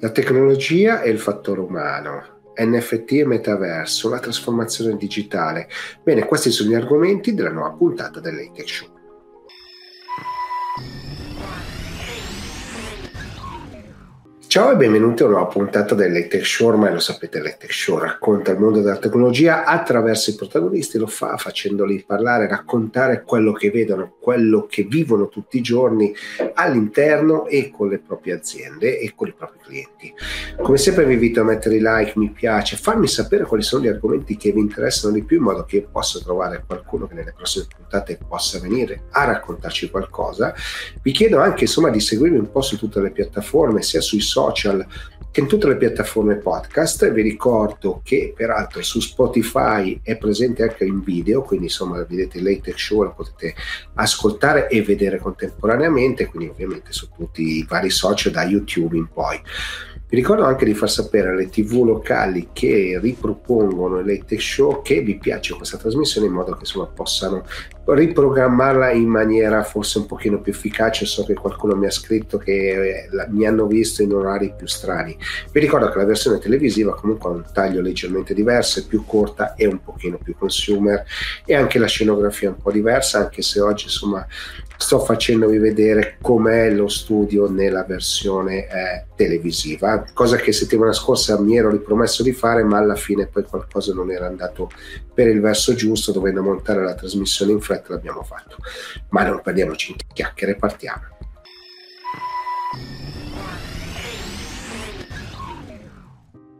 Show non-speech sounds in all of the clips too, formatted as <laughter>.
La tecnologia e il fattore umano, NFT e metaverso, la trasformazione digitale. Bene, questi sono gli argomenti della nuova puntata dell'Atech Show. Ciao e benvenuti a una nuova puntata dell'Etech Show, ormai lo sapete l'Etech Show racconta il mondo della tecnologia attraverso i protagonisti, lo fa facendoli parlare, raccontare quello che vedono, quello che vivono tutti i giorni all'interno e con le proprie aziende e con i propri clienti. Come sempre vi invito a mettere like, mi piace, farmi sapere quali sono gli argomenti che vi interessano di più in modo che io possa trovare qualcuno che nelle prossime puntate possa venire a raccontarci qualcosa. Vi chiedo anche insomma di seguirmi un po' su tutte le piattaforme, sia sui social social che in tutte le piattaforme podcast. Vi ricordo che peraltro su Spotify è presente anche in video, quindi insomma vedete Latex Show, lo potete ascoltare e vedere contemporaneamente, quindi ovviamente su tutti i vari social da YouTube in poi. Vi ricordo anche di far sapere alle tv locali che ripropongono il Late Show che vi piace questa trasmissione in modo che insomma possano riprogrammarla in maniera forse un pochino più efficace. So che qualcuno mi ha scritto che eh, la, mi hanno visto in orari più strani. Vi ricordo che la versione televisiva comunque ha un taglio leggermente diverso, è più corta e un pochino più consumer e anche la scenografia è un po' diversa, anche se oggi insomma sto facendovi vedere com'è lo studio nella versione eh, televisiva, cosa che settimana scorsa mi ero ripromesso di fare, ma alla fine poi qualcosa non era andato per il verso giusto, dovendo montare la trasmissione in fretta l'abbiamo fatto. Ma non perdiamoci in chiacchiere, partiamo.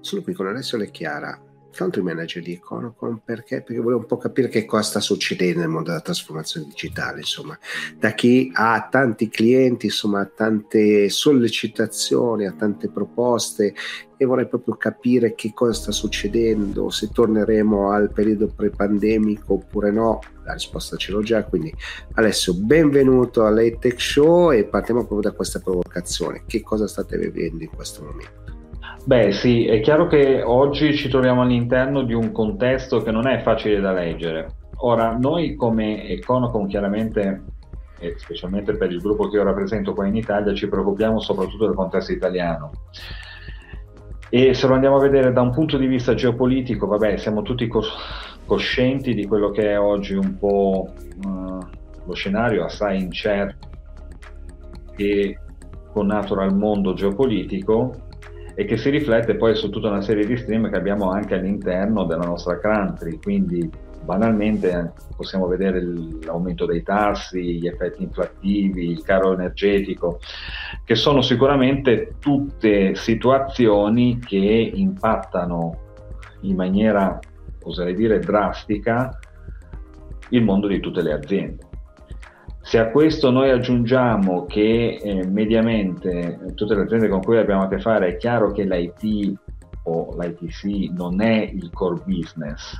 Sono qui con Alessio Lecchiara, country manager di Econocom perché? perché volevo un po' capire che cosa sta succedendo nel mondo della trasformazione digitale insomma. Da chi ha tanti clienti insomma tante sollecitazioni ha tante proposte e vorrei proprio capire che cosa sta succedendo se torneremo al periodo pre-pandemico oppure no. La risposta ce l'ho già quindi Alessio benvenuto all'Etech Show e partiamo proprio da questa provocazione. Che cosa state vivendo in questo momento Beh sì, è chiaro che oggi ci troviamo all'interno di un contesto che non è facile da leggere. Ora, noi come Econocom chiaramente, e specialmente per il gruppo che io rappresento qua in Italia, ci preoccupiamo soprattutto del contesto italiano. E se lo andiamo a vedere da un punto di vista geopolitico, vabbè, siamo tutti cos- coscienti di quello che è oggi un po' uh, lo scenario assai incerto e connato al mondo geopolitico e che si riflette poi su tutta una serie di stream che abbiamo anche all'interno della nostra country, quindi banalmente possiamo vedere l'aumento dei tassi, gli effetti inflattivi, il caro energetico, che sono sicuramente tutte situazioni che impattano in maniera, oserei dire, drastica il mondo di tutte le aziende. Se a questo noi aggiungiamo che eh, mediamente tutte le aziende con cui abbiamo a che fare è chiaro che l'IT o l'ITC non è il core business,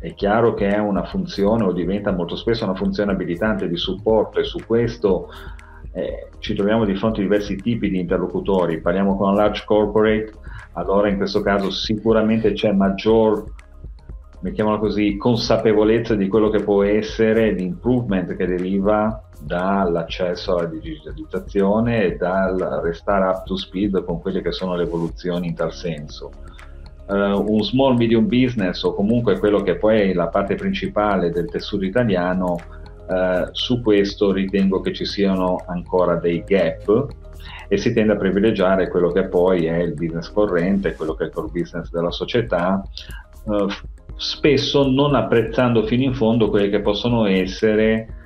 è chiaro che è una funzione o diventa molto spesso una funzione abilitante di supporto e su questo eh, ci troviamo di fronte a diversi tipi di interlocutori. Parliamo con large corporate, allora in questo caso sicuramente c'è maggior mettiamola così, consapevolezza di quello che può essere l'improvement che deriva dall'accesso alla digitalizzazione e dal restare up to speed con quelle che sono le evoluzioni in tal senso. Uh, un small medium business o comunque quello che poi è la parte principale del tessuto italiano, uh, su questo ritengo che ci siano ancora dei gap e si tende a privilegiare quello che poi è il business corrente, quello che è il core business della società, uh, spesso non apprezzando fino in fondo quelli che possono essere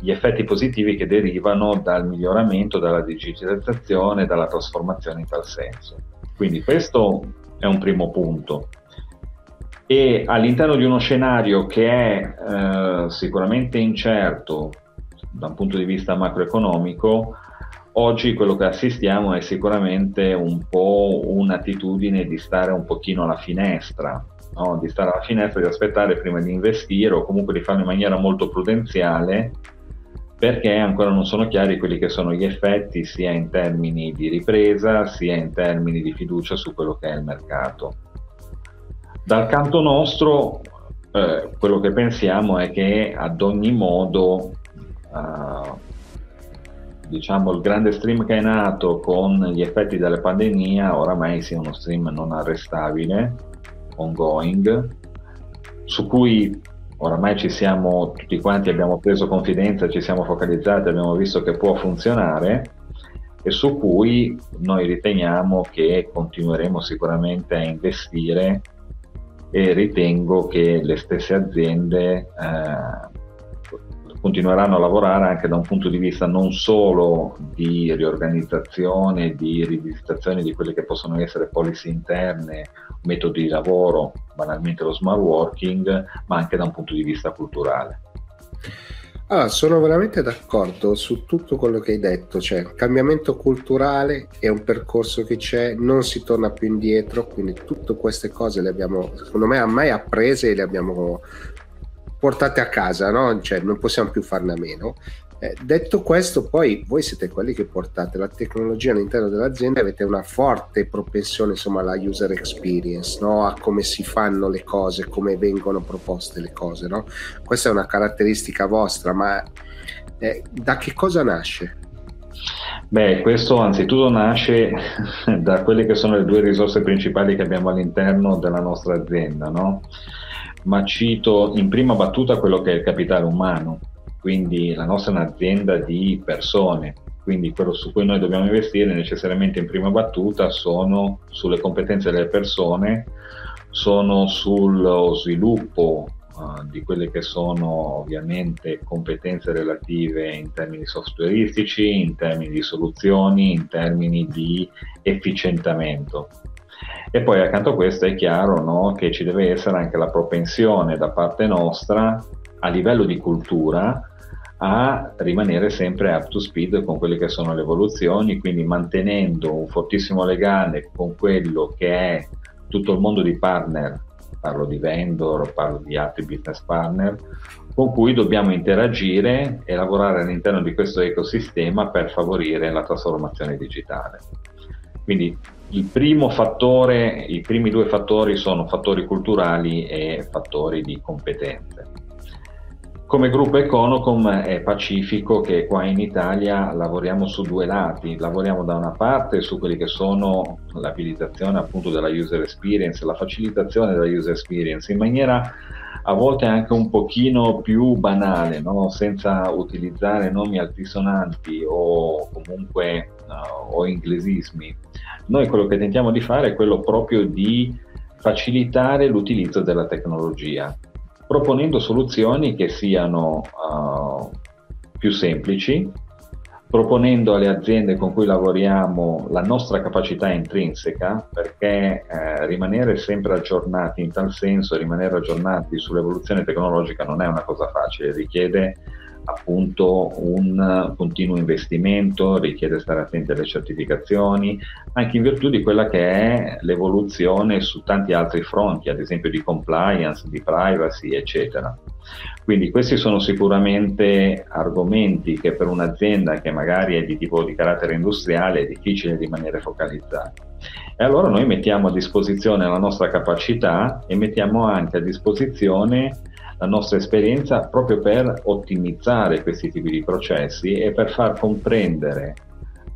gli effetti positivi che derivano dal miglioramento, dalla digitalizzazione, dalla trasformazione in tal senso. Quindi questo è un primo punto. E all'interno di uno scenario che è eh, sicuramente incerto da un punto di vista macroeconomico, oggi quello che assistiamo è sicuramente un po' un'attitudine di stare un pochino alla finestra, no? di stare alla finestra, di aspettare prima di investire o comunque di farlo in maniera molto prudenziale perché ancora non sono chiari quelli che sono gli effetti sia in termini di ripresa sia in termini di fiducia su quello che è il mercato. Dal canto nostro eh, quello che pensiamo è che ad ogni modo eh, diciamo, il grande stream che è nato con gli effetti della pandemia oramai sia uno stream non arrestabile, ongoing, su cui oramai ci siamo tutti quanti abbiamo preso confidenza, ci siamo focalizzati, abbiamo visto che può funzionare e su cui noi riteniamo che continueremo sicuramente a investire e ritengo che le stesse aziende eh, continueranno a lavorare anche da un punto di vista non solo di riorganizzazione, di rivisitazione di quelle che possono essere policy interne, metodi di lavoro, banalmente lo smart working, ma anche da un punto di vista culturale. Allora, sono veramente d'accordo su tutto quello che hai detto, cioè il cambiamento culturale è un percorso che c'è, non si torna più indietro, quindi tutte queste cose le abbiamo, secondo me, mai apprese e le abbiamo portate a casa, no? cioè non possiamo più farne a meno. Eh, detto questo, poi voi siete quelli che portate la tecnologia all'interno dell'azienda, avete una forte propensione insomma alla user experience, no? a come si fanno le cose, come vengono proposte le cose. No? Questa è una caratteristica vostra, ma eh, da che cosa nasce? Beh, questo anzitutto nasce <laughs> da quelle che sono le due risorse principali che abbiamo all'interno della nostra azienda, no? Ma cito in prima battuta quello che è il capitale umano quindi la nostra è un'azienda di persone, quindi quello su cui noi dobbiamo investire necessariamente in prima battuta sono sulle competenze delle persone, sono sullo sviluppo uh, di quelle che sono ovviamente competenze relative in termini softwareistici, in termini di soluzioni, in termini di efficientamento. E poi accanto a questo è chiaro no, che ci deve essere anche la propensione da parte nostra a livello di cultura a rimanere sempre up to speed con quelle che sono le evoluzioni, quindi mantenendo un fortissimo legame con quello che è tutto il mondo di partner, parlo di vendor, parlo di altri business partner, con cui dobbiamo interagire e lavorare all'interno di questo ecosistema per favorire la trasformazione digitale. Quindi il primo fattore, i primi due fattori sono fattori culturali e fattori di competenze. Come gruppo Econocom è pacifico che qua in Italia lavoriamo su due lati, lavoriamo da una parte su quelli che sono l'abilitazione appunto della user experience, la facilitazione della user experience in maniera a volte anche un pochino più banale, no? senza utilizzare nomi altisonanti o comunque uh, o inglesismi. Noi quello che tentiamo di fare è quello proprio di facilitare l'utilizzo della tecnologia proponendo soluzioni che siano uh, più semplici, proponendo alle aziende con cui lavoriamo la nostra capacità intrinseca, perché eh, rimanere sempre aggiornati in tal senso, rimanere aggiornati sull'evoluzione tecnologica non è una cosa facile, richiede appunto un continuo investimento, richiede stare attenti alle certificazioni, anche in virtù di quella che è l'evoluzione su tanti altri fronti, ad esempio di compliance, di privacy, eccetera. Quindi questi sono sicuramente argomenti che per un'azienda che magari è di tipo di carattere industriale è difficile rimanere focalizzati. E allora noi mettiamo a disposizione la nostra capacità e mettiamo anche a disposizione la nostra esperienza proprio per ottimizzare questi tipi di processi e per far comprendere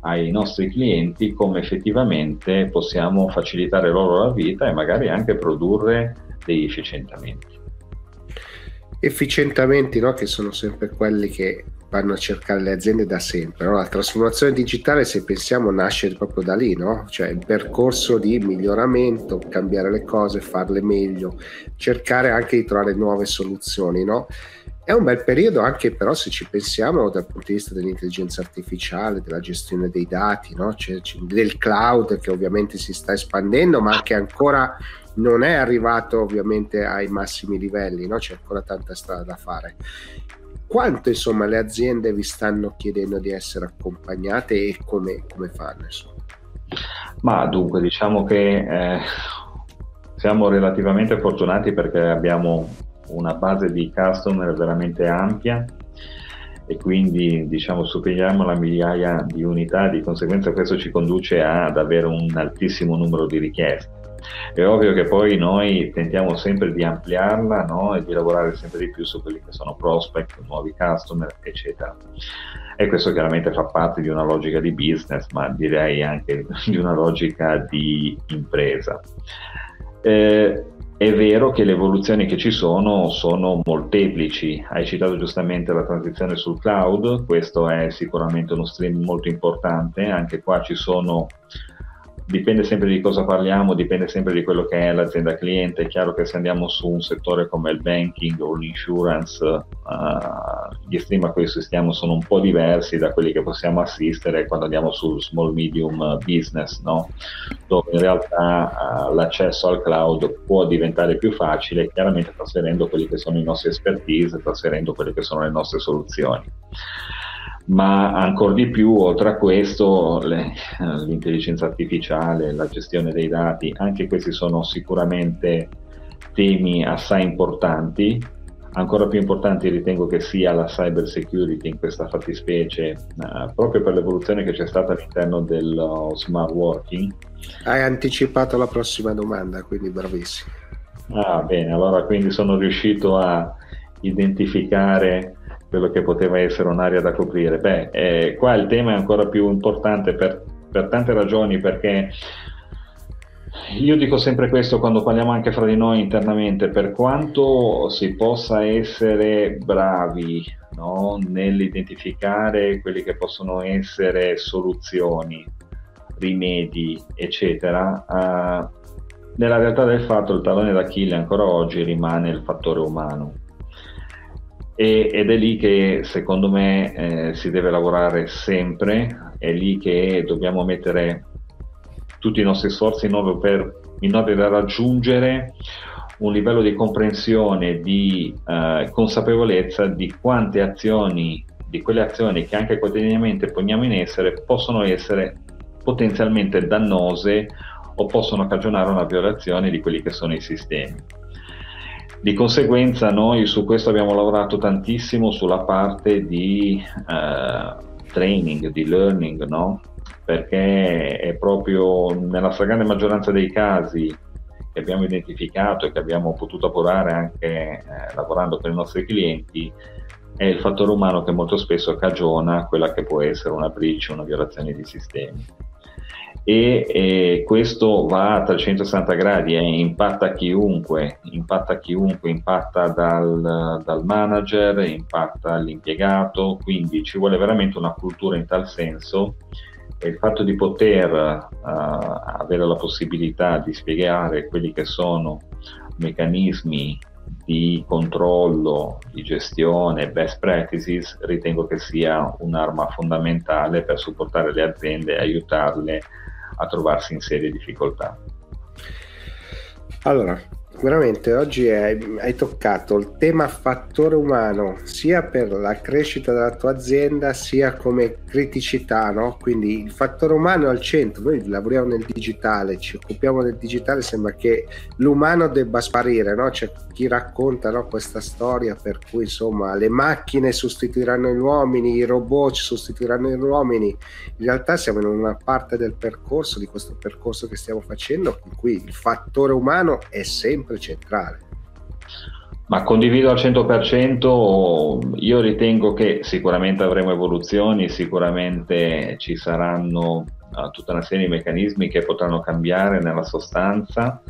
ai nostri clienti come effettivamente possiamo facilitare loro la vita e magari anche produrre degli efficientamenti. Efficientamenti no? che sono sempre quelli che vanno a cercare le aziende da sempre. No? La trasformazione digitale, se pensiamo, nasce proprio da lì, no? cioè il percorso di miglioramento, cambiare le cose, farle meglio, cercare anche di trovare nuove soluzioni. No? È un bel periodo anche però se ci pensiamo dal punto di vista dell'intelligenza artificiale, della gestione dei dati, no? c'è del cloud che ovviamente si sta espandendo ma che ancora non è arrivato ovviamente ai massimi livelli, no? c'è ancora tanta strada da fare quanto insomma le aziende vi stanno chiedendo di essere accompagnate e come, come fanno? Insomma? Ma dunque diciamo che eh, siamo relativamente fortunati perché abbiamo una base di customer veramente ampia e quindi diciamo superiamo la migliaia di unità, di conseguenza questo ci conduce ad avere un altissimo numero di richieste È ovvio che poi noi tentiamo sempre di ampliarla no? e di lavorare sempre di più su quelli che sono prospect, nuovi customer, eccetera. E questo chiaramente fa parte di una logica di business, ma direi anche <laughs> di una logica di impresa. Eh, è vero che le evoluzioni che ci sono sono molteplici, hai citato giustamente la transizione sul cloud, questo è sicuramente uno stream molto importante, anche qua ci sono dipende sempre di cosa parliamo, dipende sempre di quello che è l'azienda cliente. È chiaro che se andiamo su un settore come il banking o l'insurance, uh, gli stream a cui assistiamo sono un po' diversi da quelli che possiamo assistere quando andiamo sul small medium business, no? dove in realtà uh, l'accesso al cloud può diventare più facile, chiaramente trasferendo quelli che sono i nostri expertise, trasferendo quelle che sono le nostre soluzioni ma ancora di più, oltre a questo, le, l'intelligenza artificiale, la gestione dei dati, anche questi sono sicuramente temi assai importanti. Ancora più importante ritengo che sia la cyber security in questa fattispecie, eh, proprio per l'evoluzione che c'è stata all'interno dello smart working. Hai anticipato la prossima domanda, quindi bravissimo. Ah, bene, allora quindi sono riuscito a identificare quello che poteva essere un'area da coprire. Beh, eh, qua il tema è ancora più importante per, per tante ragioni, perché io dico sempre questo quando parliamo anche fra di noi internamente, per quanto si possa essere bravi no, nell'identificare quelli che possono essere soluzioni, rimedi, eccetera, uh, nella realtà del fatto il tallone d'Achille ancora oggi rimane il fattore umano e, ed è lì che secondo me eh, si deve lavorare sempre, è lì che dobbiamo mettere tutti i nostri sforzi in modo, per, in modo da raggiungere un livello di comprensione, di eh, consapevolezza di quante azioni, di quelle azioni che anche quotidianamente poniamo in essere possono essere potenzialmente dannose o possono cagionare una violazione di quelli che sono i sistemi. Di conseguenza noi su questo abbiamo lavorato tantissimo sulla parte di eh, training, di learning, no? perché è proprio nella stragrande maggioranza dei casi che abbiamo identificato e che abbiamo potuto appurare anche eh, lavorando con i nostri clienti, è il fattore umano che molto spesso cagiona quella che può essere una breach, una violazione di sistemi e, e, questo va a 360 gradi, eh, impatta chiunque, impatta chiunque, impatta dal, dal, manager, impatta l'impiegato, quindi ci vuole veramente una cultura in tal senso. E il fatto di poter uh, avere la possibilità di spiegare quelli che sono meccanismi di controllo, di gestione, best practices, ritengo che sia un'arma fondamentale per supportare le aziende e aiutarle a trovarsi in serie difficoltà. Allora, veramente oggi hai, hai, toccato il tema fattore umano sia per la crescita della tua azienda sia come criticità, no? quindi il fattore umano è al centro, noi lavoriamo nel digitale, ci occupiamo del digitale, sembra che l'umano debba sparire, no? c'è chi racconta no, questa storia per cui insomma le macchine sostituiranno gli uomini, i robot sostituiranno gli uomini, in realtà siamo in una parte del percorso, di questo percorso che stiamo facendo, in cui il fattore umano è sempre centrale. Ma condivido al 100%, io ritengo che sicuramente avremo evoluzioni, sicuramente ci saranno uh, tutta una serie di meccanismi che potranno cambiare nella sostanza,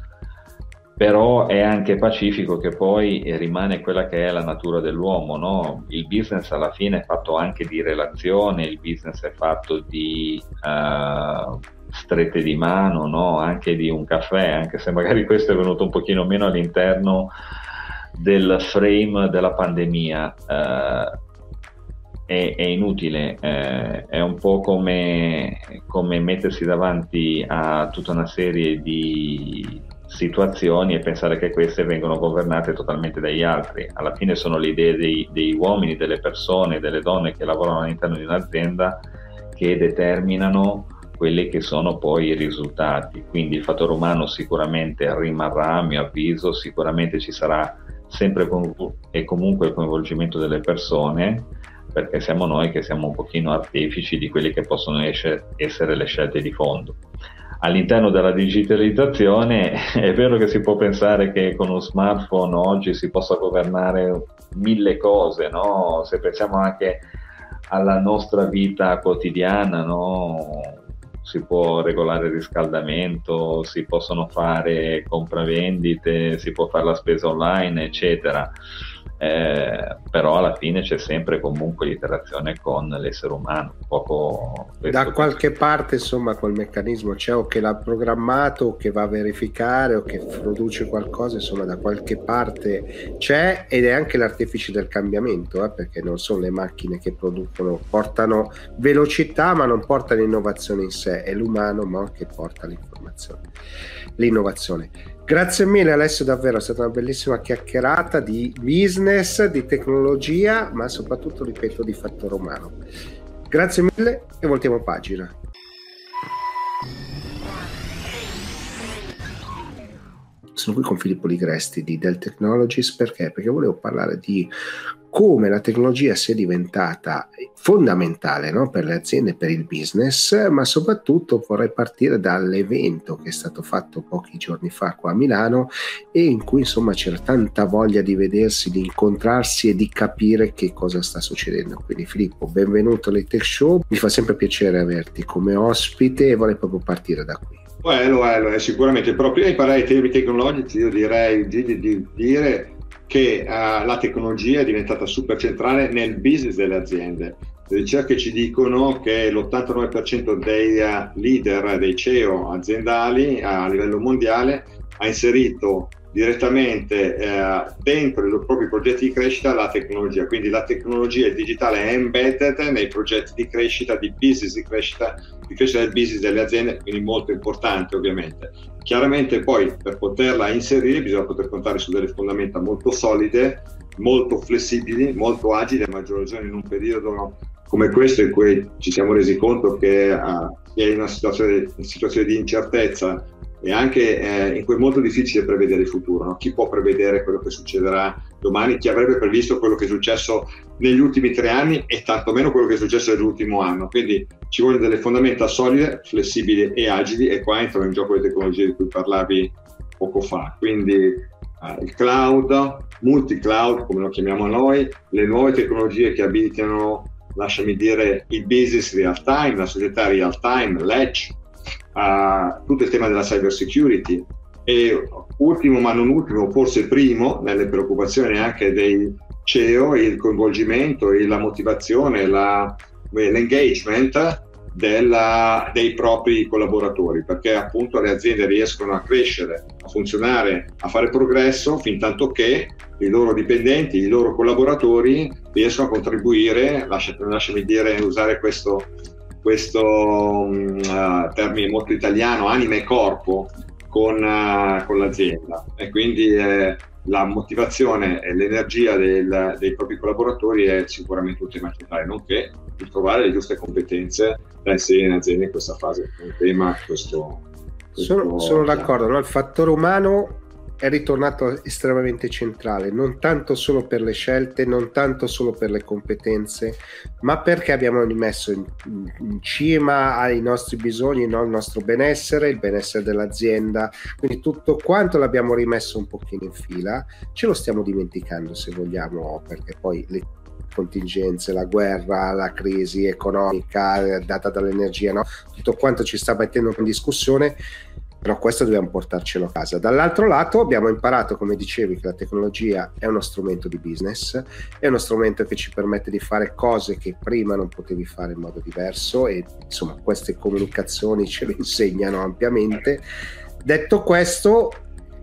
però è anche pacifico che poi rimane quella che è la natura dell'uomo, no? Il business alla fine è fatto anche di relazione, il business è fatto di uh, strette di mano, no? Anche di un caffè, anche se magari <laughs> questo è venuto un pochino meno all'interno del frame della pandemia. Uh, è, è, inutile, eh, è un po' come, come mettersi davanti a tutta una serie di situazioni e pensare che queste vengono governate totalmente dagli altri. Alla fine sono le idee dei, degli uomini, delle persone, delle donne che lavorano all'interno di un'azienda che determinano quelli che sono poi i risultati. Quindi il fattore umano sicuramente rimarrà, a mio avviso, sicuramente ci sarà sempre e comunque il coinvolgimento delle persone, perché siamo noi che siamo un pochino artefici di quelle che possono essere le scelte di fondo all'interno della digitalizzazione <laughs> è vero che si può pensare che con uno smartphone oggi si possa governare mille cose, no? se pensiamo anche alla nostra vita quotidiana, no? Si può regolare il riscaldamento, si possono fare compravendite, si può fare la spesa online, eccetera eh, però alla fine c'è sempre comunque l'interazione con l'essere umano. Poco da qualche che... parte, insomma, quel meccanismo c'è o che l'ha programmato o che va a verificare o che produce qualcosa, insomma, da qualche parte c'è ed è anche l'artefice del cambiamento, eh, perché non sono le macchine che producono, portano velocità ma non portano innovazione in sé, è l'umano ma che porta l'informazione, l'innovazione. Grazie mille Alessio, davvero è stata una bellissima chiacchierata di business, di tecnologia, ma soprattutto, ripeto, di fattore umano. Grazie mille e voltiamo pagina. Sono qui con Filippo Ligresti di Dell Technologies perché? Perché volevo parlare di come la tecnologia sia diventata fondamentale no? per le aziende per il business, ma soprattutto vorrei partire dall'evento che è stato fatto pochi giorni fa qua a Milano e in cui insomma c'era tanta voglia di vedersi, di incontrarsi e di capire che cosa sta succedendo. Quindi Filippo, benvenuto alle Tech Show, mi fa sempre piacere averti come ospite e vorrei proprio partire da qui. È, è sicuramente, però prima di parlare di temi tecnologici io direi di, di, di dire che uh, la tecnologia è diventata super centrale nel business delle aziende. Le ricerche ci dicono che l'89% dei uh, leader, dei CEO aziendali a livello mondiale ha inserito direttamente eh, dentro i propri progetti di crescita la tecnologia, quindi la tecnologia digitale è embedded nei progetti di crescita, di business, di crescita, di crescita del business delle aziende, quindi molto importante ovviamente. Chiaramente poi per poterla inserire bisogna poter contare su delle fondamenta molto solide, molto flessibili, molto agili, a maggior ragione in un periodo come questo in cui ci siamo resi conto che uh, è una situazione, una situazione di incertezza e anche eh, in cui è molto difficile prevedere il futuro. No? Chi può prevedere quello che succederà domani? Chi avrebbe previsto quello che è successo negli ultimi tre anni e tantomeno quello che è successo nell'ultimo anno? Quindi ci vogliono delle fondamenta solide, flessibili e agili e qua entrano in gioco le tecnologie di cui parlavi poco fa. Quindi eh, il cloud, multi-cloud come lo chiamiamo noi, le nuove tecnologie che abilitano, lasciami dire, il business real time, la società real time, l'edge, a tutto il tema della cyber security. E ultimo ma non ultimo, forse primo nelle preoccupazioni anche dei CEO, il coinvolgimento la motivazione, la, l'engagement della, dei propri collaboratori, perché appunto le aziende riescono a crescere, a funzionare, a fare progresso fin tanto che i loro dipendenti, i loro collaboratori riescono a contribuire, lasciami, lasciami dire, usare questo questo uh, termine molto italiano, anima e corpo, con, uh, con l'azienda. E quindi eh, la motivazione e l'energia del, dei propri collaboratori è sicuramente un tema centrale, nonché di trovare le giuste competenze da inserire in azienda in questa fase. È un tema questo. questo sono, sono d'accordo, no? il fattore umano è ritornato estremamente centrale, non tanto solo per le scelte, non tanto solo per le competenze, ma perché abbiamo rimesso in, in cima ai nostri bisogni no? il nostro benessere, il benessere dell'azienda, quindi tutto quanto l'abbiamo rimesso un pochino in fila, ce lo stiamo dimenticando se vogliamo, perché poi le contingenze, la guerra, la crisi economica data dall'energia, no? tutto quanto ci sta mettendo in discussione però questo dobbiamo portarcelo a casa. Dall'altro lato abbiamo imparato, come dicevi, che la tecnologia è uno strumento di business, è uno strumento che ci permette di fare cose che prima non potevi fare in modo diverso e insomma queste comunicazioni ce lo insegnano ampiamente. Detto questo,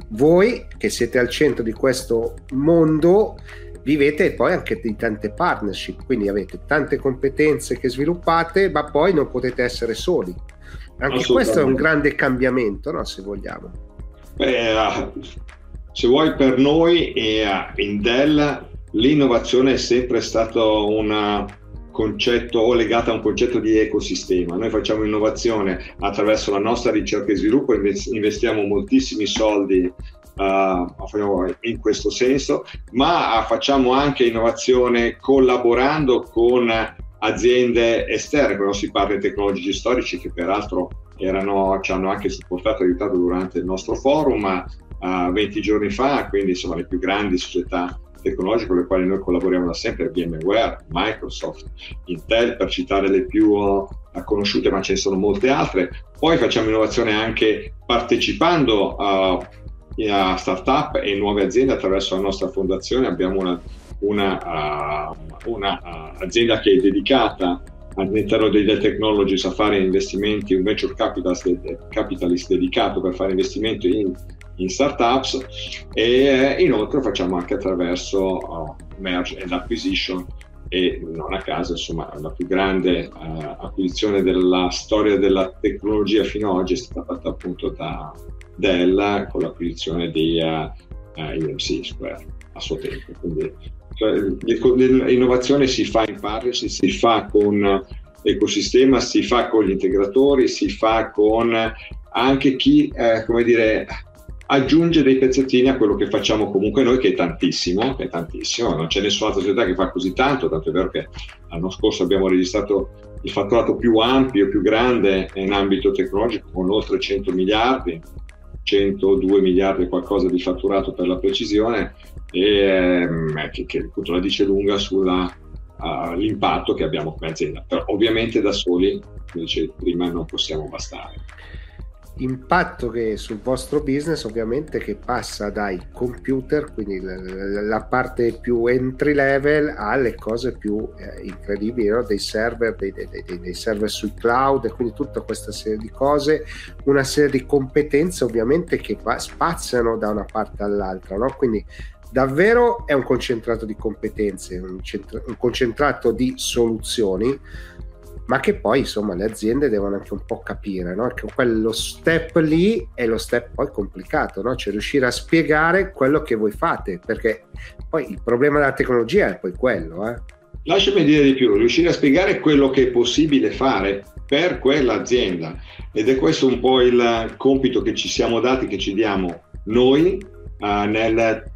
voi che siete al centro di questo mondo vivete poi anche di tante partnership, quindi avete tante competenze che sviluppate, ma poi non potete essere soli anche questo è un grande cambiamento, no? se vogliamo. Beh, se vuoi per noi e in Dell l'innovazione è sempre stato un concetto legato a un concetto di ecosistema. Noi facciamo innovazione attraverso la nostra ricerca e sviluppo, investiamo moltissimi soldi Uh, in questo senso, ma facciamo anche innovazione collaborando con aziende esterne, quando si parla di tecnologici storici che peraltro erano, ci hanno anche supportato e aiutato durante il nostro forum uh, 20 giorni fa, quindi insomma le più grandi società tecnologiche con le quali noi collaboriamo da sempre, VMware, Microsoft, Intel, per citare le più uh, conosciute, ma ce ne sono molte altre. Poi facciamo innovazione anche partecipando a, a startup e nuove aziende attraverso la nostra fondazione. Abbiamo una, una, uh, una uh, azienda che è dedicata all'interno dei Dell Technologies a fare investimenti, un venture capitalist, dedicato per fare investimenti in in startups e inoltre facciamo anche attraverso uh, merge and acquisition e non a caso insomma la più grande uh, acquisizione della storia della tecnologia fino ad oggi è stata fatta appunto da Dell con l'acquisizione di uh, EMC Square a suo tempo quindi l'innovazione si fa in partnership si fa con l'ecosistema si fa con gli integratori si fa con anche chi eh, come dire aggiunge dei pezzettini a quello che facciamo comunque noi, che è tantissimo, che è tantissimo, non c'è nessuna società che fa così tanto, tanto è vero che l'anno scorso abbiamo registrato il fatturato più ampio, più grande in ambito tecnologico, con oltre 100 miliardi, 102 miliardi qualcosa di fatturato per la precisione, e ehm, che, che appunto la dice lunga sull'impatto uh, che abbiamo come azienda. Però ovviamente da soli, come dicevo prima, non possiamo bastare impatto che sul vostro business ovviamente che passa dai computer, quindi la, la parte più entry level alle cose più eh, incredibili, no? dei server, dei, dei, dei, dei, server sui cloud quindi tutta questa serie di cose, una serie di competenze ovviamente che va, spaziano da una parte all'altra, no? quindi davvero è un concentrato di competenze, un, centra- un concentrato di soluzioni ma che poi insomma le aziende devono anche un po' capire no? che quello step lì è lo step poi complicato, no? cioè riuscire a spiegare quello che voi fate, perché poi il problema della tecnologia è poi quello. Eh? Lasciami dire di più, riuscire a spiegare quello che è possibile fare per quell'azienda ed è questo un po' il compito che ci siamo dati, che ci diamo noi uh, nel,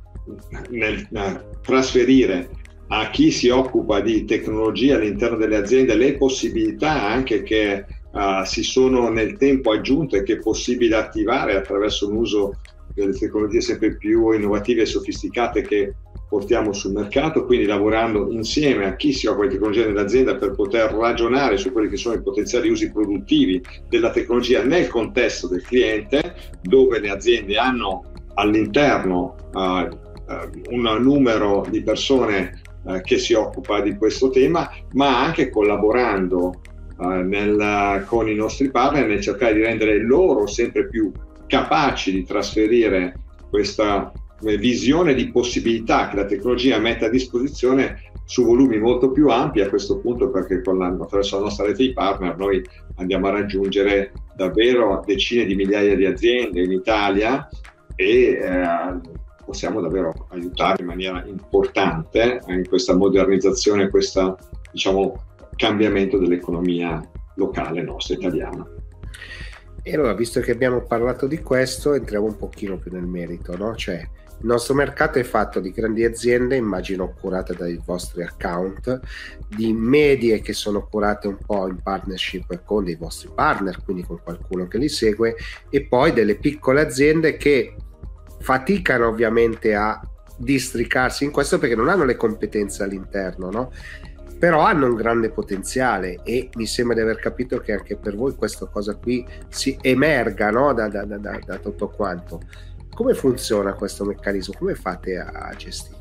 nel uh, trasferire a chi si occupa di tecnologia all'interno delle aziende le possibilità anche che uh, si sono nel tempo aggiunte che è possibile attivare attraverso un uso delle tecnologie sempre più innovative e sofisticate che portiamo sul mercato, quindi lavorando insieme a chi si occupa di tecnologia nell'azienda per poter ragionare su quelli che sono i potenziali usi produttivi della tecnologia nel contesto del cliente, dove le aziende hanno all'interno uh, un numero di persone eh, che si occupa di questo tema, ma anche collaborando eh, nel, con i nostri partner nel cercare di rendere loro sempre più capaci di trasferire questa visione di possibilità che la tecnologia mette a disposizione su volumi molto più ampi a questo punto perché la, attraverso la nostra rete di partner noi andiamo a raggiungere davvero decine di migliaia di aziende in Italia e eh, possiamo davvero aiutare in maniera importante in questa modernizzazione, questo diciamo, cambiamento dell'economia locale nostra italiana. E allora, visto che abbiamo parlato di questo, entriamo un pochino più nel merito, no? Cioè, il nostro mercato è fatto di grandi aziende, immagino curate dai vostri account, di medie che sono curate un po' in partnership con dei vostri partner, quindi con qualcuno che li segue, e poi delle piccole aziende che faticano ovviamente a districarsi in questo perché non hanno le competenze all'interno, no? però hanno un grande potenziale e mi sembra di aver capito che anche per voi questa cosa qui si emerga no? da, da, da, da, tutto quanto. Come funziona questo meccanismo? Come fate a, a gestire?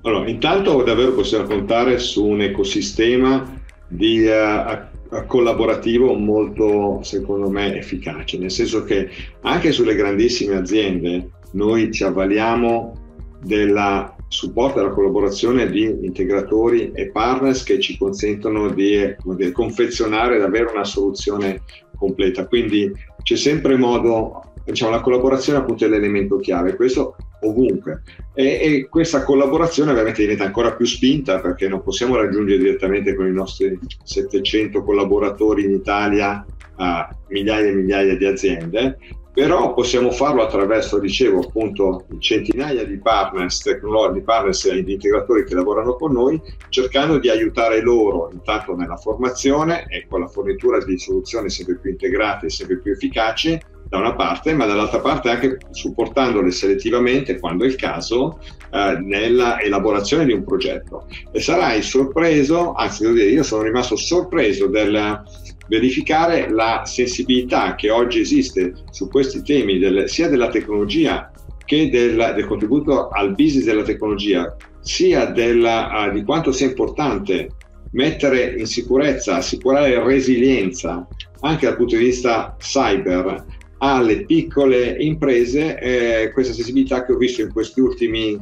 Allora, intanto davvero possiamo contare su un ecosistema di uh, collaborativo molto, secondo me, efficace, nel senso che anche sulle grandissime aziende noi ci avvaliamo del supporto e della collaborazione di integratori e partners che ci consentono di dire, confezionare davvero una soluzione completa. Quindi c'è sempre modo, diciamo, la collaborazione appunto è l'elemento chiave, questo ovunque. E, e, questa collaborazione ovviamente diventa ancora più spinta perché non possiamo raggiungere direttamente con i nostri 700 collaboratori in Italia a migliaia e migliaia di aziende però possiamo farlo attraverso, dicevo appunto, centinaia di partners tecnologici, di partners e di integratori che lavorano con noi, cercando di aiutare loro intanto nella formazione e con la fornitura di soluzioni sempre più integrate e sempre più efficaci da una parte, ma dall'altra parte anche supportandole selettivamente, quando è il caso, eh, nella elaborazione di un progetto. E sarai sorpreso, anzi devo dire, io sono rimasto sorpreso del verificare la sensibilità che oggi esiste su questi temi del, sia della tecnologia che del, del, contributo al business della tecnologia, sia della, uh, di quanto sia importante mettere in sicurezza, assicurare resilienza anche dal punto di vista cyber alle piccole imprese, eh, questa sensibilità che ho visto in questi ultimi,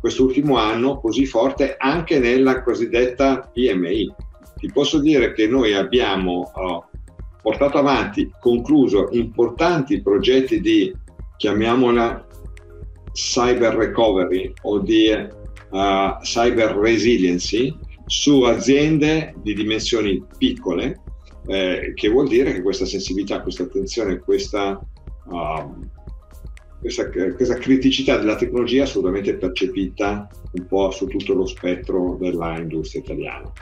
quest'ultimo anno così forte anche nella cosiddetta PMI ti posso dire che noi abbiamo uh, portato avanti, concluso importanti progetti di, chiamiamola, cyber recovery o di uh, cyber resiliency su aziende di dimensioni piccole, eh, che vuol dire che questa sensibilità, questa attenzione, questa, uh, questa, questa, criticità della tecnologia è assolutamente percepita un po' su tutto lo spettro della industria italiana.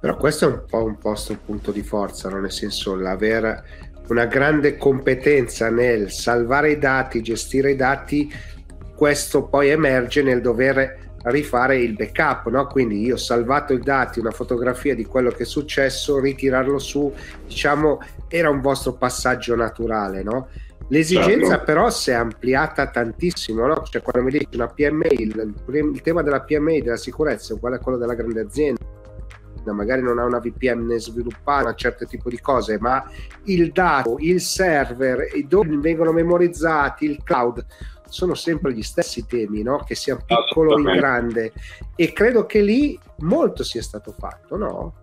Però questo è un po' un posto punto di forza, no? nel senso l'avere una grande competenza nel salvare i dati, gestire i dati, questo poi emerge nel dover rifare il backup, no? quindi io ho salvato i dati, una fotografia di quello che è successo, ritirarlo su, diciamo, era un vostro passaggio naturale, no? L'esigenza certo. però si è ampliata tantissimo, no? cioè quando mi dici una PMI, il, il, tema della PMI, della sicurezza, è uguale a quello della grande azienda magari non ha una VPN sviluppata, un certo tipo di cose, ma il dato, il server, dove vengono memorizzati, il cloud, sono sempre gli stessi temi, no? che sia piccolo o in grande. E credo che lì molto sia stato fatto, no?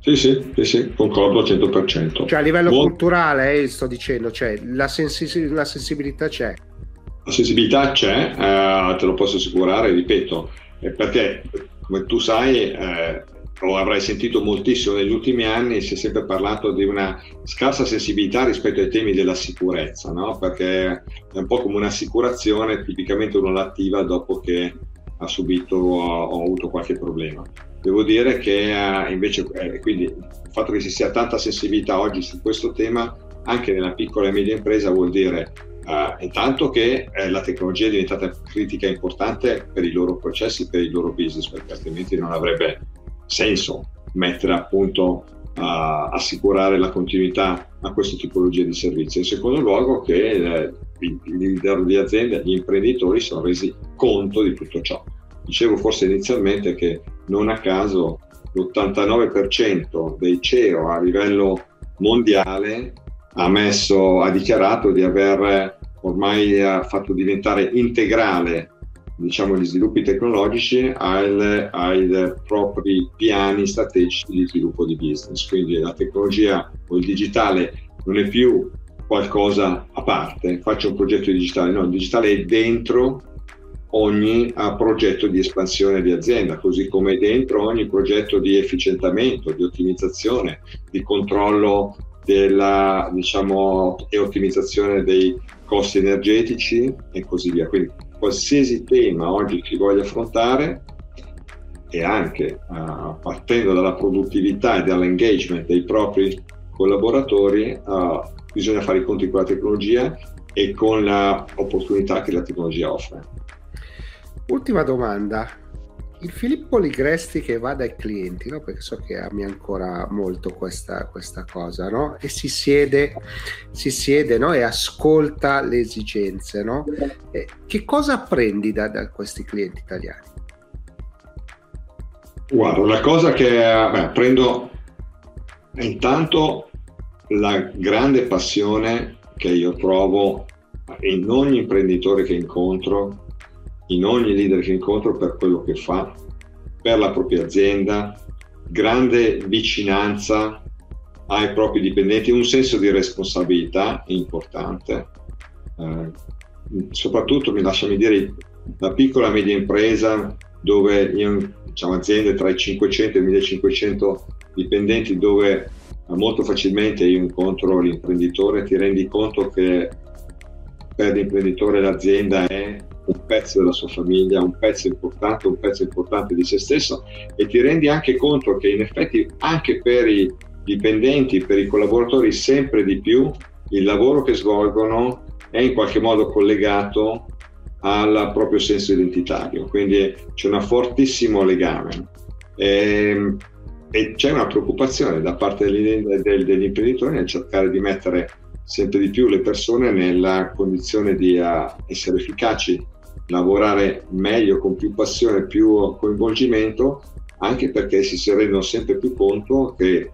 Sì, sì, sì, sì, concordo al 100%. Cioè a livello Mol- culturale, eh, sto dicendo, cioè, la, sensi- la sensibilità c'è. La sensibilità c'è, eh, te lo posso assicurare, ripeto, eh, perché come tu sai eh, o avrai sentito moltissimo negli ultimi anni, si è sempre parlato di una scarsa sensibilità rispetto ai temi della sicurezza, no? perché è un po' come un'assicurazione, tipicamente uno l'attiva dopo che ha subito o ha avuto qualche problema. Devo dire che eh, invece, eh, quindi il fatto che ci sia tanta sensibilità oggi su questo tema, anche nella piccola e media impresa, vuol dire Uh, intanto che eh, la tecnologia è diventata critica importante per i loro processi, per il loro business, perché altrimenti non avrebbe senso mettere appunto a assicurare la continuità a questa tipologia di servizi. In secondo luogo che eh, i leader di azienda, gli imprenditori sono resi conto di tutto ciò. Dicevo forse inizialmente che non a caso l'89% dei CEO a livello mondiale ha, messo, ha dichiarato di aver ormai fatto diventare integrale diciamo, gli sviluppi tecnologici ai, propri piani strategici di sviluppo di business. Quindi la tecnologia o il digitale non è più qualcosa a parte, faccio un progetto digitale, no, il digitale è dentro ogni progetto di espansione di azienda, così come è dentro ogni progetto di efficientamento, di ottimizzazione, di controllo della, diciamo, e ottimizzazione dei costi energetici e così via. Quindi qualsiasi tema oggi si voglia affrontare e anche uh, partendo dalla produttività e dall'engagement dei propri collaboratori, uh, bisogna fare i conti con la tecnologia e con l'opportunità che la tecnologia offre. Ultima domanda, il Filippo Ligresti che va dai clienti, no? perché so che ami ancora molto questa, questa cosa, no? e si siede, si siede no? e ascolta le esigenze. Che cosa apprendi da, da, questi clienti italiani? Guarda, una cosa che beh, apprendo intanto la grande passione che io trovo in ogni imprenditore che incontro in ogni leader che incontro per quello che fa, per la propria azienda, grande vicinanza ai propri dipendenti, un senso di responsabilità importante. Eh, soprattutto mi lasciami dire la piccola e media impresa dove io, diciamo, aziende tra i 500 e i 1500 dipendenti dove molto facilmente io incontro l'imprenditore ti rendi conto che per l'imprenditore l'azienda è un pezzo della sua famiglia, un pezzo importante, un pezzo importante di se stesso e ti rendi anche conto che in effetti anche per i dipendenti, per i collaboratori sempre di più il lavoro che svolgono è in qualche modo collegato al proprio senso identitario, quindi c'è un fortissimo legame. E, ehm, e c'è una preoccupazione da parte degli, degli imprenditori nel cercare di mettere sempre di più le persone nella condizione di uh, essere efficaci, lavorare meglio, con più passione, più coinvolgimento, anche perché si, rendono sempre più conto che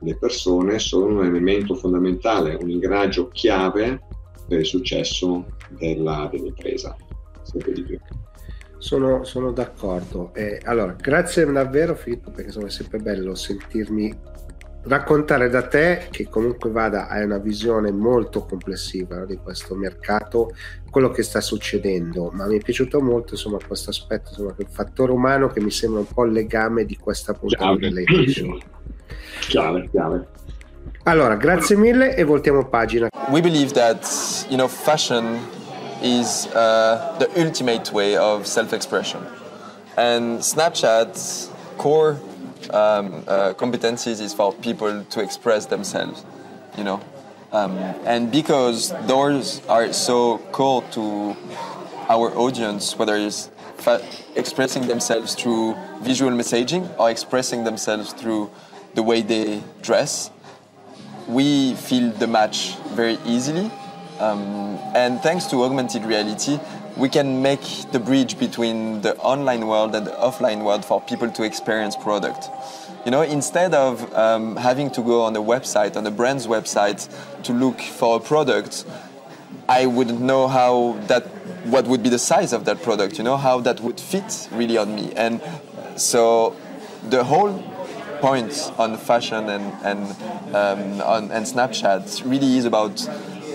le persone sono un elemento fondamentale, un ingranaggio chiave per il successo della, dell'impresa, sempre di più. Sono, sono d'accordo. Eh, allora, grazie davvero Filippo, perché insomma, è sempre bello sentirmi raccontare da te, che comunque vada, hai una visione molto complessiva no, di questo mercato, quello che sta succedendo, ma mi è piaciuto molto insomma questo aspetto, insomma, il fattore umano che mi sembra un po' il legame di questa puntata dell'edition. Chiave, chiave. Allora, grazie mille e voltiamo pagina. We believe that, you know, fashion is uh, the ultimate way of self-expression. And Snapchat's core um, uh, competencies is for people to express themselves, you know. Um, and because those are so core to our audience, whether it's fa- expressing themselves through visual messaging or expressing themselves through the way they dress, we feel the match very easily um, and thanks to augmented reality, we can make the bridge between the online world and the offline world for people to experience product. You know, instead of um, having to go on a website, on a brand's website, to look for a product, I wouldn't know how that, what would be the size of that product. You know, how that would fit really on me. And so, the whole point on fashion and and um, on and Snapchat really is about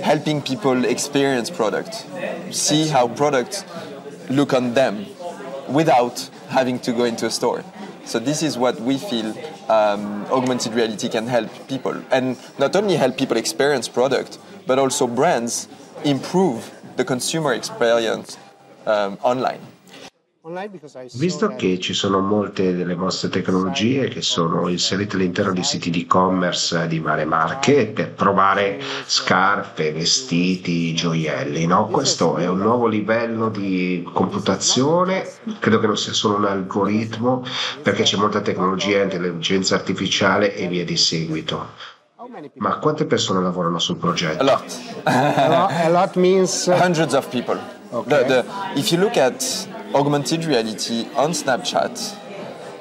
helping people experience product, see how products look on them without having to go into a store. So this is what we feel um, augmented reality can help people, and not only help people experience product, but also brands improve the consumer experience um, online. Visto che ci sono molte delle vostre tecnologie che sono inserite all'interno di siti di e-commerce di varie marche per provare scarpe, vestiti, gioielli, no? questo è un nuovo livello di computazione, credo che non sia solo un algoritmo perché c'è molta tecnologia, intelligenza artificiale e via di seguito. Ma quante persone lavorano sul progetto? A lot. a lot means hundreds of people. Okay. The, the, if you look at augmented reality on Snapchat,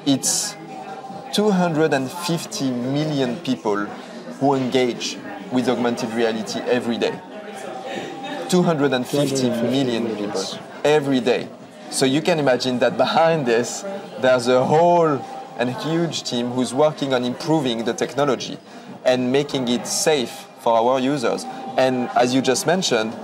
it's 250 million people who engage with augmented reality every day. 250 million people every day. So you can imagine that behind this, there's a whole and huge team who's working on improving the technology and making it safe for our users. And as you just mentioned,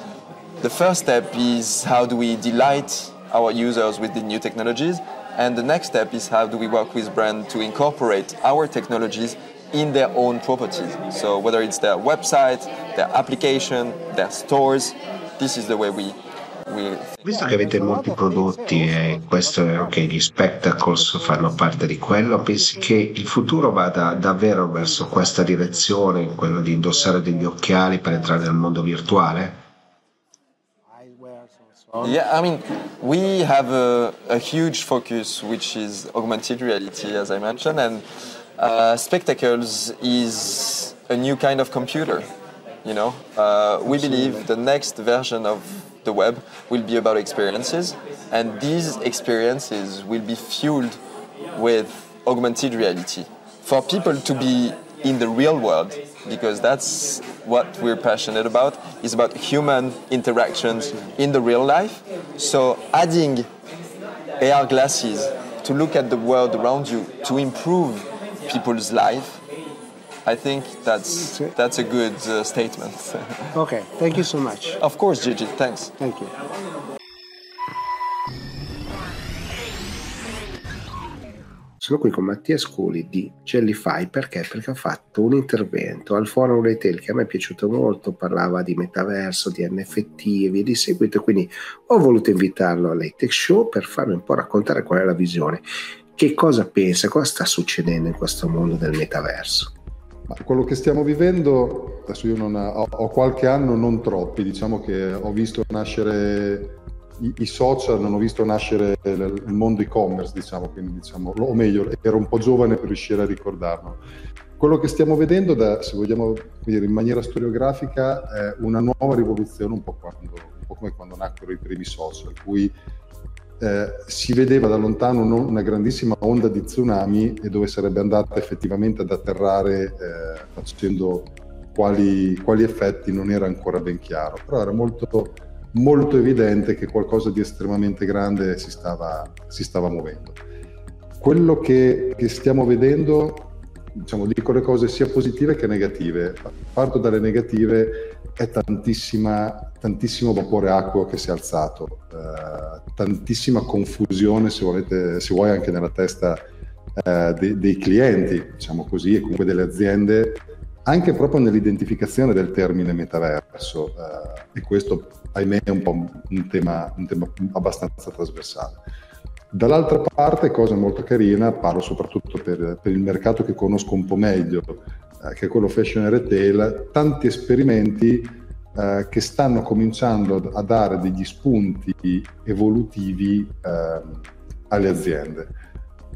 the first step is how do we delight our users with the new technologies. And the next step is how do we work with brands to incorporate our technologies in their own properties. So whether it's their website, their application, their stores, this is the way we Visto che avete molti prodotti e questo è anche gli spectacles fanno parte di quello, pensi che il futuro vada davvero verso questa direzione, quello di indossare degli occhiali per entrare nel mondo virtuale? Yeah, I mean, we have a, a, huge focus, which is augmented reality, as I mentioned, and uh, Spectacles is a new kind of computer. You know, uh, we believe the next version of the web will be about experiences, and these experiences will be fueled with augmented reality. For people to be in the real world, because that's what we're passionate about is about human interactions in the real life so adding AR glasses to look at the world around you to improve people's life I think that's that's a good uh, statement. <laughs> okay, thank you so much. Of course, Gigi. Thanks. Thank you. Sono qui con Mattia Sculi di Jellify perché? Perché ha fatto un intervento al forum retail che a me è piaciuto molto, parlava di metaverso, di NFT e via di seguito, quindi ho voluto invitarlo all'Atech Show per farmi un po' raccontare qual è la visione, che cosa pensa, cosa sta succedendo in questo mondo del metaverso. Ma quello che stiamo vivendo, adesso io non ho, ho qualche anno, non troppi, diciamo che ho visto nascere i, i, social ho visto nascere il, mondo e-commerce, diciamo, quindi diciamo, o meglio, ero un po' giovane per riuscire a ricordarlo. Quello che stiamo vedendo, da, se vogliamo dire in maniera storiografica, è una nuova rivoluzione, un po', quando, un po come quando nacquero i primi social, cui eh, si vedeva da lontano una grandissima onda di tsunami e dove sarebbe andata effettivamente ad atterrare eh, facendo quali, quali effetti non era ancora ben chiaro, però era molto molto evidente che qualcosa di estremamente grande si stava, si stava muovendo. Quello che, che stiamo vedendo, diciamo, dico le cose sia positive che negative. Parto dalle negative, è tantissimo vapore acqua che si è alzato, eh, tantissima confusione, se, volete, se vuoi, anche nella testa eh, dei, dei clienti, diciamo così, e comunque delle aziende anche proprio nell'identificazione del termine metaverso eh, e questo ahimè è un po' un tema, un tema abbastanza trasversale. Dall'altra parte, cosa molto carina, parlo soprattutto per, per il mercato che conosco un po' meglio, eh, che è quello fashion e retail, tanti esperimenti eh, che stanno cominciando a dare degli spunti evolutivi eh, alle aziende,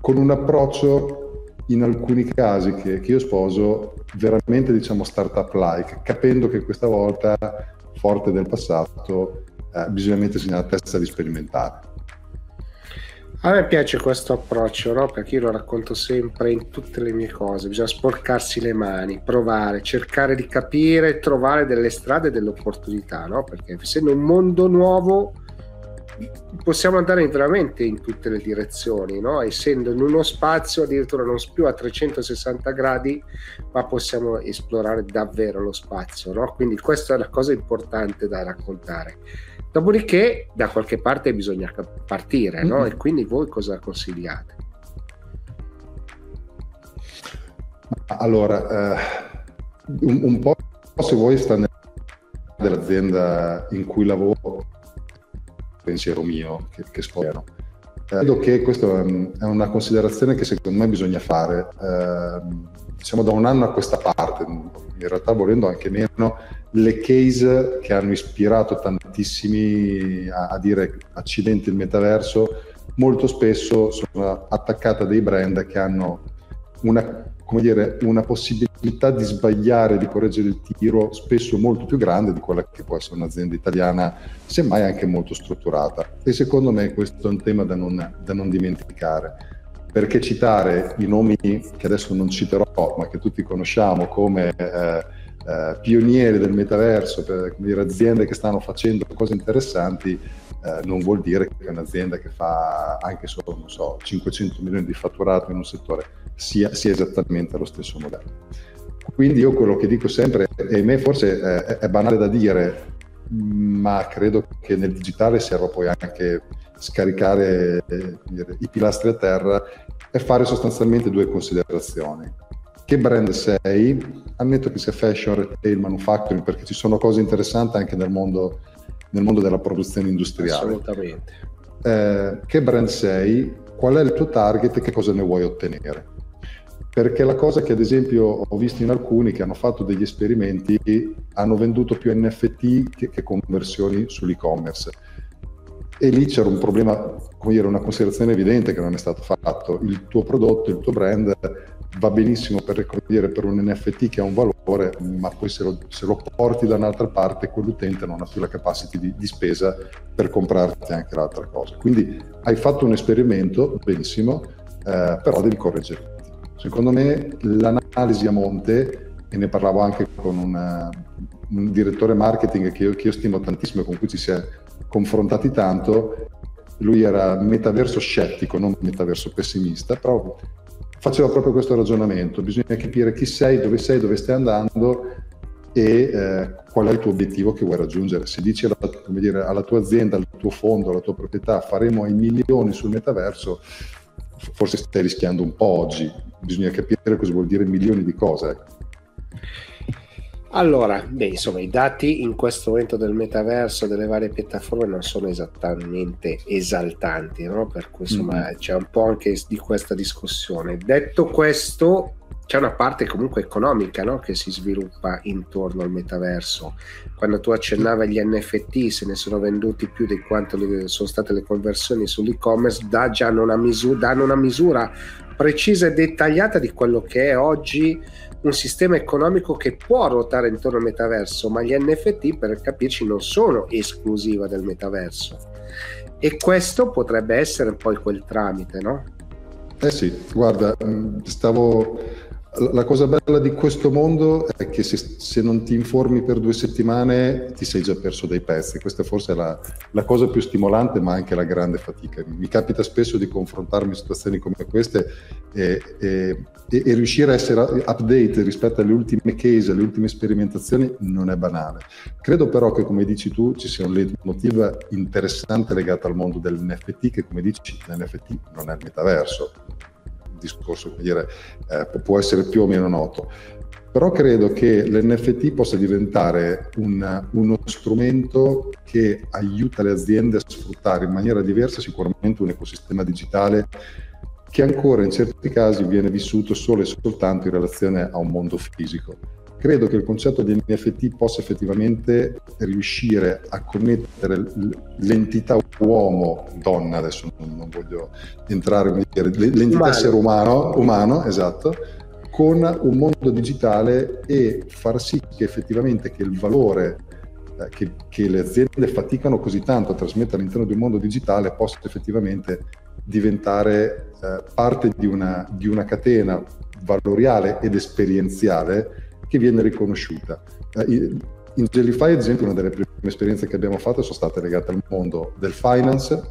con un approccio in alcuni casi che, che io sposo veramente diciamo startup-like, capendo che questa volta, forte del passato, eh, bisogna mettersi nella testa di sperimentare. A me piace questo approccio, no? perché io lo racconto sempre in tutte le mie cose, bisogna sporcarsi le mani, provare, cercare di capire, trovare delle strade, delle opportunità, no? perché essendo un mondo nuovo possiamo andare veramente in tutte le direzioni, no? essendo in uno spazio addirittura non più a 360 gradi, ma possiamo esplorare davvero lo spazio. No? Quindi questa è una cosa importante da raccontare. Dopodiché da qualche parte bisogna partire, no? Mm-hmm. e quindi voi cosa consigliate? Allora, eh, un, un, po' se vuoi sta nell'azienda in cui lavoro pensiero mio che, che spero. Eh, credo che questa è una considerazione che secondo me bisogna fare. Eh, diciamo da un anno a questa parte, in realtà volendo anche meno, le case che hanno ispirato tantissimi a, a dire accidenti il metaverso, molto spesso sono attaccate a dei brand che hanno una come dire, una possibilità di sbagliare, di correggere il tiro spesso molto più grande di quella che può essere un'azienda italiana, semmai anche molto strutturata. E secondo me questo è un tema da non, da non dimenticare, perché citare i nomi che adesso non citerò, ma che tutti conosciamo come... Eh, eh, pionieri del metaverso, per dire, aziende che stanno facendo cose interessanti, eh, non vuol dire che un'azienda che fa anche solo, so, 500 milioni di fatturato in un settore sia, sia esattamente lo stesso modello. Quindi io quello che dico sempre, e a me forse è, è banale da dire, ma credo che nel digitale serva poi anche scaricare eh, i pilastri a terra e fare sostanzialmente due considerazioni. Che brand sei? Ammetto che sia fashion, retail, manufacturing, perché ci sono cose interessanti anche nel mondo, nel mondo della produzione industriale. Assolutamente. Eh, che brand sei? Qual è il tuo target e che cosa ne vuoi ottenere? perché la cosa che ad esempio ho visto in alcuni che hanno fatto degli esperimenti hanno venduto più NFT che, che conversioni sull'e-commerce e lì c'era un problema, come dire, una considerazione evidente che non è stato fatto. Il tuo prodotto, il tuo brand va benissimo per, dire, per un NFT che ha un valore, ma poi se lo, se lo, porti da un'altra parte, quell'utente non ha più la capacity di, di spesa per comprarti anche l'altra cosa. Quindi hai fatto un esperimento, benissimo, eh, però devi correggere Secondo me l'analisi a monte, e ne parlavo anche con una, un direttore marketing che io, che io stimo tantissimo, con cui ci si è confrontati tanto, lui era metaverso scettico, non metaverso pessimista, però faceva proprio questo ragionamento, bisogna capire chi sei, dove sei, dove stai andando e eh, qual è il tuo obiettivo che vuoi raggiungere. Se dici alla, dire, alla tua azienda, al tuo fondo, alla tua proprietà faremo i milioni sul metaverso, forse stai rischiando un po' oggi, bisogna capire cosa vuol dire milioni di cose. Allora, beh, insomma, i dati in questo momento del metaverso delle varie piattaforme non sono esattamente esaltanti, no? Per cui insomma mm-hmm. c'è un po' anche di questa discussione. Detto questo, c'è una parte comunque economica no? che si sviluppa intorno al metaverso. Quando tu accennavi agli NFT, se ne sono venduti più di quanto sono state le conversioni sull'e-commerce, dà già una, misura, danno una misura precisa e dettagliata di quello che è oggi un sistema economico che può ruotare intorno al metaverso, ma gli NFT, per capirci, non sono esclusiva del metaverso. E questo potrebbe essere poi quel tramite, no? Eh sì, guarda, stavo la cosa bella di questo mondo è che se, se, non ti informi per due settimane ti sei già perso dei pezzi. Questa forse è la, la, cosa più stimolante, ma anche la grande fatica. Mi capita spesso di confrontarmi in situazioni come queste e, e, e riuscire a essere update rispetto alle ultime case, alle ultime sperimentazioni, non è banale. Credo però che, come dici tu, ci sia un leitmotiv interessante legato al mondo dell'NFT, che come dici l'NFT non è il metaverso discorso dire, eh, può essere più o meno noto. Però credo che l'NFT possa diventare un, uno strumento che aiuta le aziende a sfruttare in maniera diversa sicuramente un ecosistema digitale che ancora in certi casi viene vissuto solo e soltanto in relazione a un mondo fisico credo che il concetto di NFT possa effettivamente riuscire a connettere l'entità uomo-donna, adesso non, voglio entrare, dire, l'entità umano. essere umano, umano, esatto, con un mondo digitale e far sì che effettivamente che il valore eh, che, che, le aziende faticano così tanto a trasmettere all'interno di un mondo digitale possa effettivamente diventare eh, parte di una, di una catena valoriale ed esperienziale che viene riconosciuta. Eh, in Jellyfy, ad esempio, una delle prime esperienze che abbiamo fatto sono state legate al mondo del finance,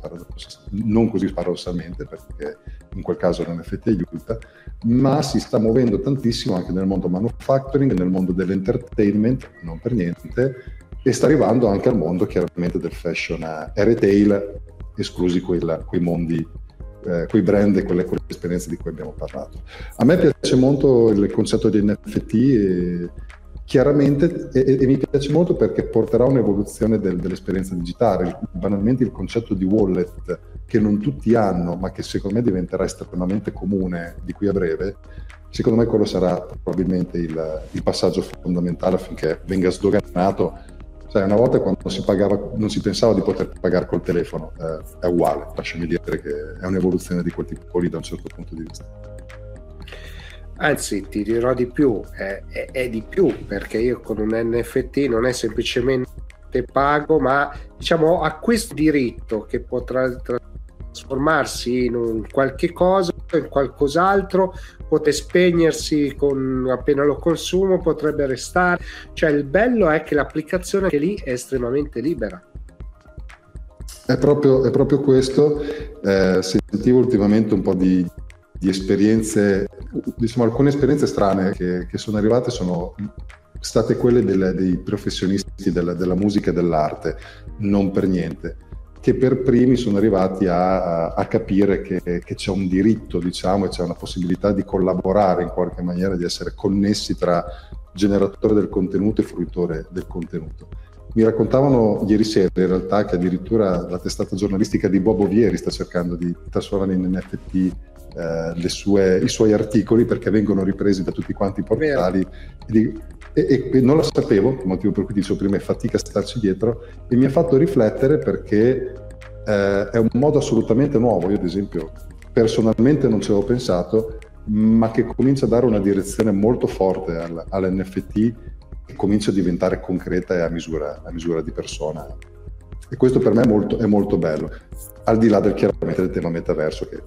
non così paradossalmente, perché in quel caso l'NFT aiuta, ma si sta muovendo tantissimo anche nel mondo manufacturing, nel mondo dell'entertainment, non per niente, e sta arrivando anche al mondo chiaramente del fashion e retail, esclusi quel, quei mondi eh, quei brand e quelle, quelle, esperienze di cui abbiamo parlato. A me piace molto il concetto di NFT e chiaramente e, e mi piace molto perché porterà un'evoluzione del, dell'esperienza digitale. Banalmente il concetto di wallet che non tutti hanno, ma che secondo me diventerà estremamente comune di qui a breve, secondo me quello sarà probabilmente il, il passaggio fondamentale affinché venga sdoganato Sai, una volta quando si pagava, non si pensava di poter pagare col telefono, eh, è uguale, lasciami dire che è un'evoluzione di quel tipo lì da un certo punto di vista. Anzi, ti dirò di più, è, è, è di più, perché io con un NFT non è semplicemente pago, ma diciamo acquisto diritto che potrà trasformarsi in un qualche cosa, in qualcos'altro, potrebbe spegnersi con, appena lo consumo, potrebbe restare. Cioè il bello è che l'applicazione che lì è estremamente libera. È proprio, è proprio questo. Eh, sentivo ultimamente un po' di, di esperienze, diciamo alcune esperienze strane che, che sono arrivate sono state quelle delle, dei professionisti della, della musica e dell'arte, non per niente che per primi sono arrivati a, a capire che, che, c'è un diritto, diciamo, e c'è una possibilità di collaborare in qualche maniera, di essere connessi tra generatore del contenuto e fruitore del contenuto. Mi raccontavano ieri sera in realtà che addirittura la testata giornalistica di Bobo Vieri sta cercando di trasformare in NFT eh, sue, i suoi articoli perché vengono ripresi da tutti quanti i portali. E, e, e, non lo sapevo, motivo per cui dicevo prima è fatica a starci dietro, e mi ha fatto riflettere perché eh, è un modo assolutamente nuovo. Io, ad esempio, personalmente non ci avevo pensato, ma che comincia a dare una direzione molto forte al, all'NFT e comincia a diventare concreta e a misura, a misura di persona. E questo per me è molto, è molto bello, al di là del chiaramente del tema metaverso che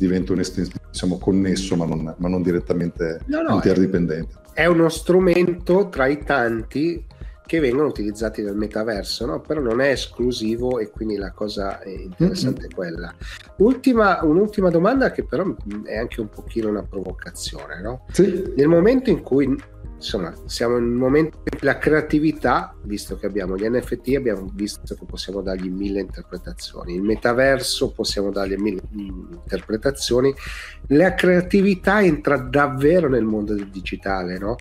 diventa un diciamo, connesso ma non, ma non direttamente no, no, interdipendente. È, è uno strumento tra i tanti che vengono utilizzati nel metaverso, no? però non è esclusivo e quindi la cosa interessante mm-hmm. è quella. Ultima, un'ultima domanda che però è anche un pochino una provocazione. No? Sì. Nel momento in cui insomma, siamo in un momento in cui la creatività, visto che abbiamo gli NFT, abbiamo visto che possiamo dargli mille interpretazioni, il metaverso possiamo dargli mille interpretazioni, la creatività entra davvero nel mondo del digitale, no?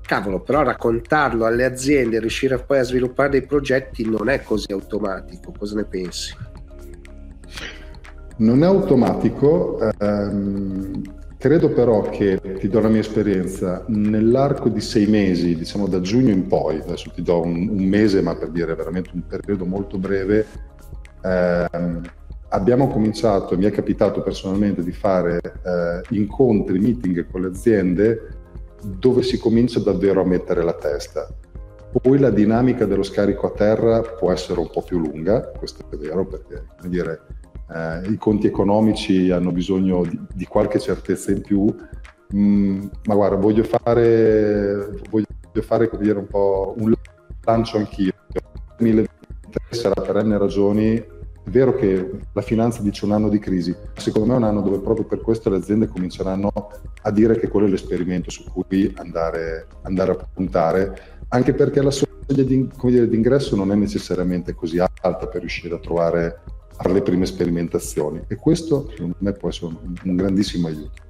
Cavolo, però raccontarlo alle aziende, riuscire poi a sviluppare dei progetti non è così automatico, cosa ne pensi? Non è automatico, ehm, Credo però che, ti do la mia esperienza, nell'arco di sei mesi, diciamo da giugno in poi, adesso ti do un, un mese, ma per dire veramente un periodo molto breve, ehm, abbiamo cominciato, mi è capitato personalmente di fare eh, incontri, meeting con le aziende dove si comincia davvero a mettere la testa. Poi la dinamica dello scarico a terra può essere un po' più lunga, questo è vero, perché come dire, eh, i conti economici hanno bisogno di, di qualche certezza in più, mm, ma guarda, voglio fare, voglio fare dire, un po' un lancio anch'io. Il 2023 sarà per N ragioni. È vero che la finanza dice un anno di crisi, secondo me è un anno dove proprio per questo le aziende cominceranno a dire che quello è l'esperimento su cui andare, andare a puntare, anche perché la soglia di, dire, di ingresso non è necessariamente così alta per riuscire a trovare fare le prime sperimentazioni e questo secondo me può essere un, un grandissimo aiuto.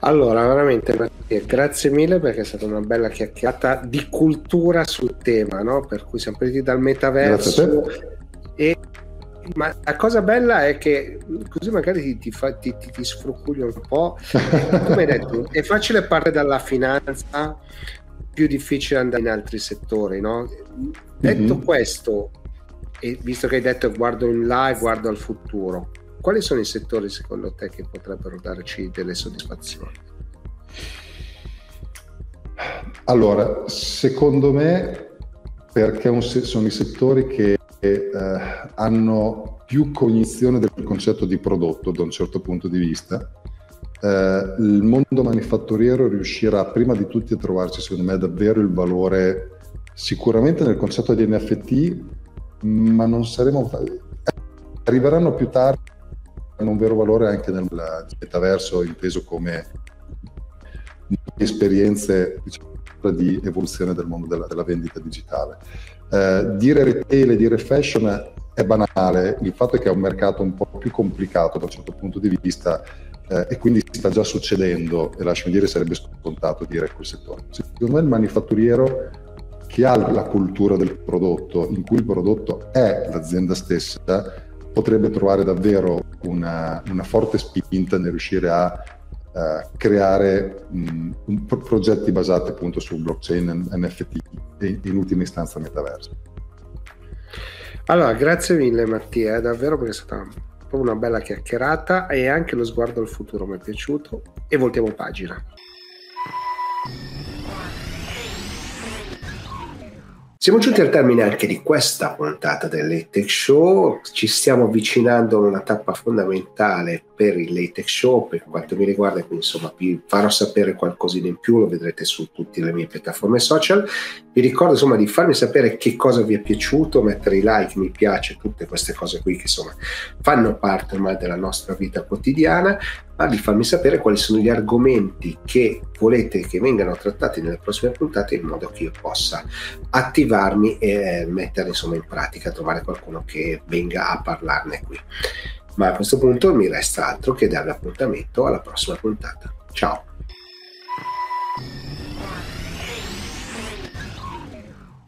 Allora, veramente grazie mille perché è stata una bella chiacchierata di cultura sul tema, no? per cui siamo partiti dal metaverso e ma la cosa bella è che così magari ti, ti, fa, ti, ti, ti sfrucuglio un po'. <laughs> Come hai detto, è facile partire dalla finanza, più difficile andare in altri settori. No? Detto mm-hmm. questo, e visto che hai detto guardo in là e guardo al futuro, quali sono i settori secondo te che potrebbero darci delle soddisfazioni? Allora, secondo me, perché sono i settori che eh, hanno più cognizione del concetto di prodotto da un certo punto di vista, eh, il mondo manifatturiero riuscirà prima di tutti a trovarci, secondo me, davvero il valore sicuramente nel concetto di NFT, ma non saremo arriveranno più tardi hanno un vero valore anche nel metaverso inteso come esperienze diciamo, di evoluzione del mondo della, della vendita digitale. Eh, dire retail e dire fashion è banale, il fatto è che è un mercato un po' più complicato da un certo punto di vista eh, e quindi sta già succedendo e lasciami dire sarebbe scontato dire quel settore. Secondo me il manifatturiero chi ha la cultura del prodotto, in cui il prodotto è l'azienda stessa, potrebbe trovare davvero una, una forte spinta nel riuscire a uh, creare mh, un, progetti basati appunto su blockchain, NFT e in ultima istanza metaverso. Allora, grazie mille Mattia, davvero perché è stata una bella chiacchierata e anche lo sguardo al futuro mi è piaciuto e voltiamo pagina. Siamo giunti al termine anche di questa puntata del Late Show, ci stiamo avvicinando a una tappa fondamentale per il Late Show per quanto mi riguarda, quindi insomma vi farò sapere qualcosina in più, lo vedrete su tutte le mie piattaforme social. Vi ricordo insomma di farmi sapere che cosa vi è piaciuto, mettere i like, mi piace, tutte queste cose qui che insomma fanno parte ormai della nostra vita quotidiana, ma di farmi sapere quali sono gli argomenti che volete che vengano trattati nelle prossime puntate in modo che io possa attivarmi e mettere insomma in pratica, trovare qualcuno che venga a parlarne qui. Ma a questo punto mi resta altro che darvi appuntamento alla prossima puntata. Ciao!